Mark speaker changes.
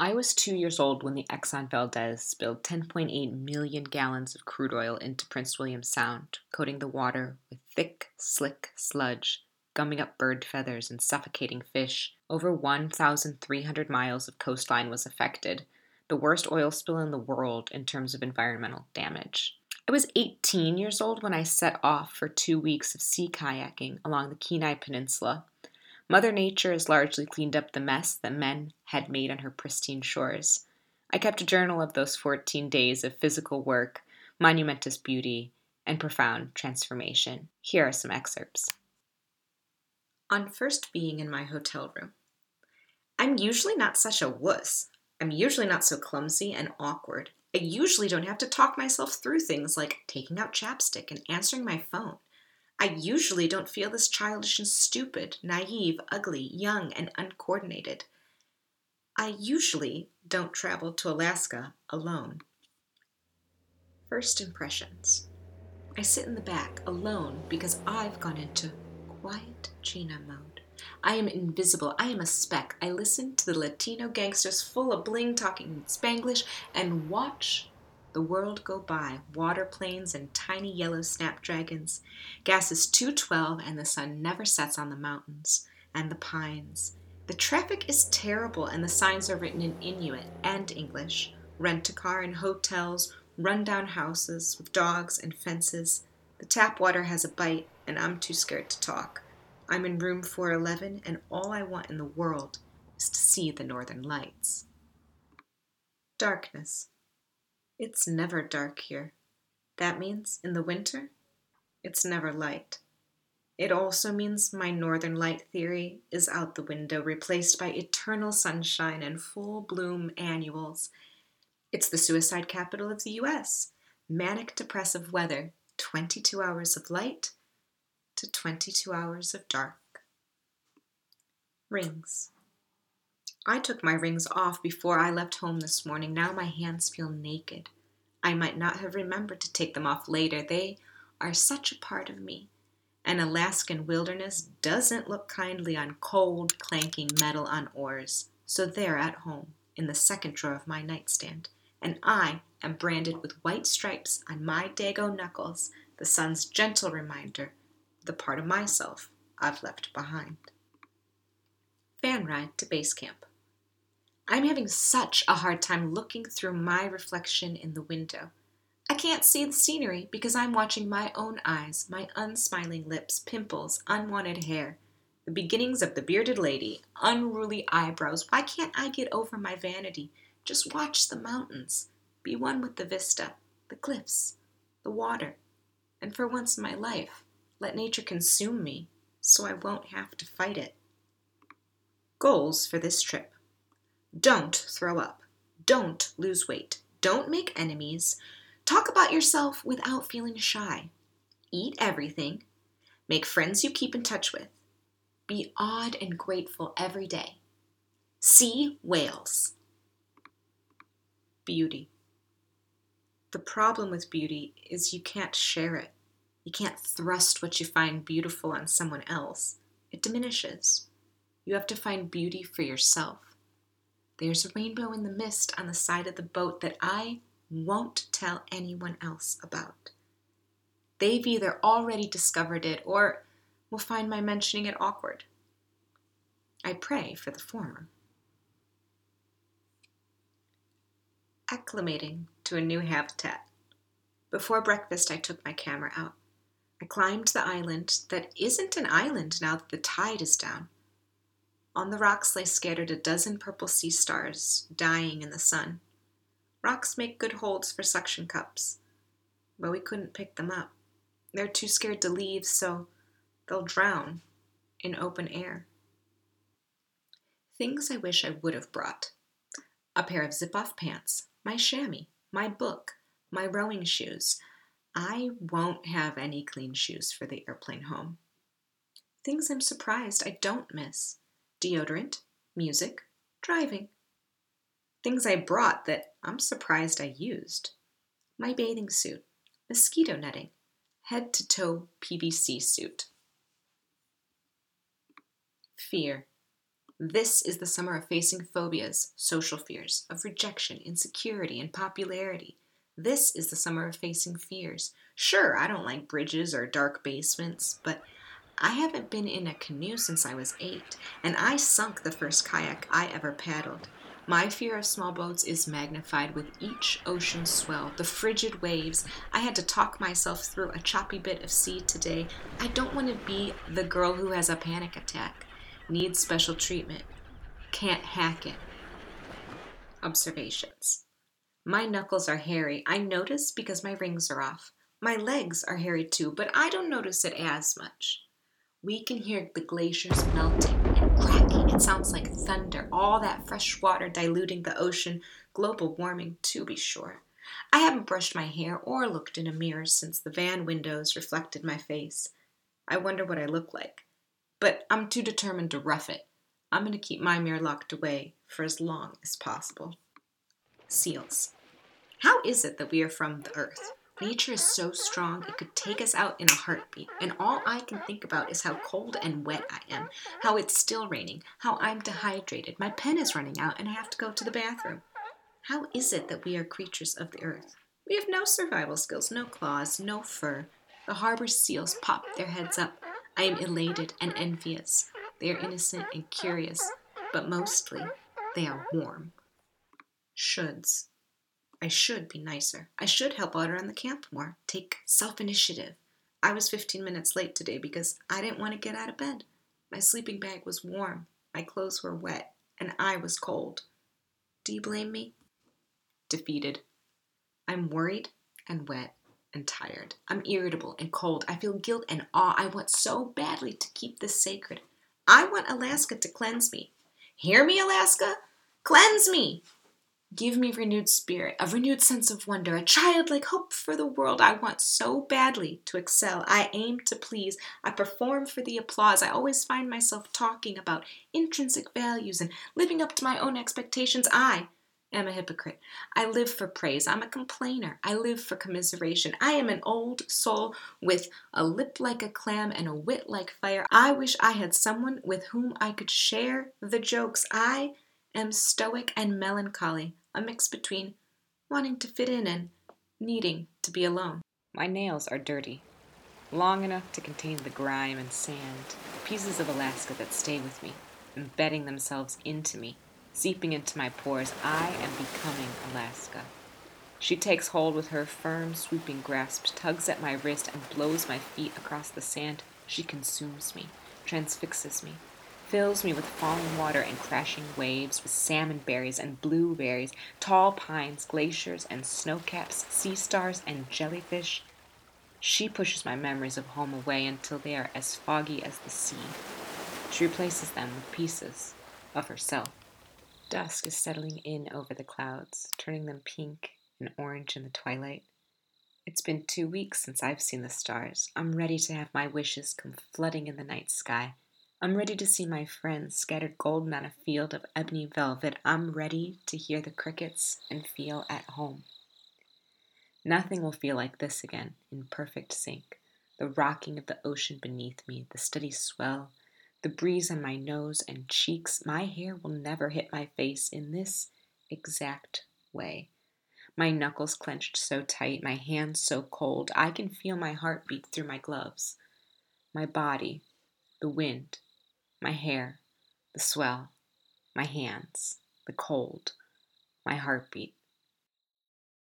Speaker 1: I was two years old when the Exxon Valdez spilled 10.8 million gallons of crude oil into Prince William Sound, coating the water with thick, slick sludge, gumming up bird feathers and suffocating fish. Over 1,300 miles of coastline was affected, the worst oil spill in the world in terms of environmental damage. I was 18 years old when I set off for two weeks of sea kayaking along the Kenai Peninsula Mother Nature has largely cleaned up the mess that men had made on her pristine shores. I kept a journal of those 14 days of physical work, monumentous beauty, and profound transformation. Here are some excerpts.
Speaker 2: On first being in my hotel room, I'm usually not such a wuss. I'm usually not so clumsy and awkward. I usually don't have to talk myself through things like taking out chapstick and answering my phone. I usually don't feel this childish and stupid, naive, ugly, young, and uncoordinated. I usually don't travel to Alaska alone. First impressions. I sit in the back alone because I've gone into quiet Gina mode. I am invisible. I am a speck. I listen to the Latino gangsters full of bling talking in Spanglish and watch the world go by, water planes and tiny yellow snapdragons. Gas is 212 and the sun never sets on the mountains and the pines. The traffic is terrible and the signs are written in Inuit and English. Rent a car in hotels, run-down houses with dogs and fences. The tap water has a bite and I'm too scared to talk. I'm in room 411 and all I want in the world is to see the northern lights. Darkness. It's never dark here. That means in the winter, it's never light. It also means my northern light theory is out the window, replaced by eternal sunshine and full bloom annuals. It's the suicide capital of the US. Manic depressive weather, 22 hours of light to 22 hours of dark. Rings. I took my rings off before I left home this morning. Now my hands feel naked. I might not have remembered to take them off later. They are such a part of me. An Alaskan wilderness doesn't look kindly on cold, clanking metal on oars. So they're at home, in the second drawer of my nightstand, and I am branded with white stripes on my dago knuckles, the sun's gentle reminder, the part of myself I've left behind. Van ride to base camp. I'm having such a hard time looking through my reflection in the window. I can't see the scenery because I'm watching my own eyes, my unsmiling lips, pimples, unwanted hair, the beginnings of the bearded lady, unruly eyebrows. Why can't I get over my vanity? Just watch the mountains, be one with the vista, the cliffs, the water, and for once in my life, let nature consume me so I won't have to fight it. Goals for this trip. Don't throw up. Don't lose weight. Don't make enemies. Talk about yourself without feeling shy. Eat everything. Make friends you keep in touch with. Be odd and grateful every day. See whales. Beauty. The problem with beauty is you can't share it. You can't thrust what you find beautiful on someone else. It diminishes. You have to find beauty for yourself. There's a rainbow in the mist on the side of the boat that I won't tell anyone else about. They've either already discovered it or will find my mentioning it awkward. I pray for the former. Acclimating to a new habitat. Before breakfast, I took my camera out. I climbed the island that isn't an island now that the tide is down. On the rocks lay scattered a dozen purple sea stars, dying in the sun. Rocks make good holds for suction cups, but we couldn't pick them up. They're too scared to leave, so they'll drown in open air. Things I wish I would have brought a pair of zip off pants, my chamois, my book, my rowing shoes. I won't have any clean shoes for the airplane home. Things I'm surprised I don't miss deodorant, music, driving. Things I brought that I'm surprised I used. My bathing suit, mosquito netting, head to toe PVC suit. Fear. This is the summer of facing phobias, social fears, of rejection, insecurity, and popularity. This is the summer of facing fears. Sure, I don't like bridges or dark basements, but I haven't been in a canoe since I was eight, and I sunk the first kayak I ever paddled. My fear of small boats is magnified with each ocean swell, the frigid waves. I had to talk myself through a choppy bit of sea today. I don't want to be the girl who has a panic attack, needs special treatment, can't hack it. Observations. My knuckles are hairy. I notice because my rings are off. My legs are hairy too, but I don't notice it as much. We can hear the glaciers melting. It sounds like thunder, all that fresh water diluting the ocean. Global warming, to be sure. I haven't brushed my hair or looked in a mirror since the van windows reflected my face. I wonder what I look like. But I'm too determined to rough it. I'm going to keep my mirror locked away for as long as possible. Seals. How is it that we are from the earth? Nature is so strong, it could take us out in a heartbeat. And all I can think about is how cold and wet I am, how it's still raining, how I'm dehydrated, my pen is running out, and I have to go to the bathroom. How is it that we are creatures of the earth? We have no survival skills, no claws, no fur. The harbor seals pop their heads up. I am elated and envious. They are innocent and curious, but mostly they are warm. Shoulds. I should be nicer. I should help out around the camp more. Take self initiative. I was 15 minutes late today because I didn't want to get out of bed. My sleeping bag was warm, my clothes were wet, and I was cold. Do you blame me? Defeated. I'm worried and wet and tired. I'm irritable and cold. I feel guilt and awe. I want so badly to keep this sacred. I want Alaska to cleanse me. Hear me, Alaska? Cleanse me! Give me renewed spirit, a renewed sense of wonder, a childlike hope for the world. I want so badly to excel. I aim to please. I perform for the applause. I always find myself talking about intrinsic values and living up to my own expectations. I am a hypocrite. I live for praise. I'm a complainer. I live for commiseration. I am an old soul with a lip like a clam and a wit like fire. I wish I had someone with whom I could share the jokes. I am stoic and melancholy, a mix between wanting to fit in and needing to be alone.
Speaker 1: My nails are dirty, long enough to contain the grime and sand, pieces of Alaska that stay with me, embedding themselves into me, seeping into my pores. I am becoming Alaska. She takes hold with her firm, swooping grasp, tugs at my wrist, and blows my feet across the sand. She consumes me, transfixes me, fills me with falling water and crashing waves, with salmon berries and blueberries, tall pines, glaciers and snowcaps, sea stars and jellyfish. She pushes my memories of home away until they are as foggy as the sea. She replaces them with pieces of herself. Dusk is settling in over the clouds, turning them pink and orange in the twilight. It's been two weeks since I've seen the stars. I'm ready to have my wishes come flooding in the night sky. I'm ready to see my friends scattered golden on a field of ebony velvet. I'm ready to hear the crickets and feel at home. Nothing will feel like this again, in perfect sync. The rocking of the ocean beneath me, the steady swell, the breeze on my nose and cheeks. My hair will never hit my face in this exact way. My knuckles clenched so tight, my hands so cold, I can feel my heart beat through my gloves. My body, the wind, my hair, the swell, my hands, the cold, my heartbeat.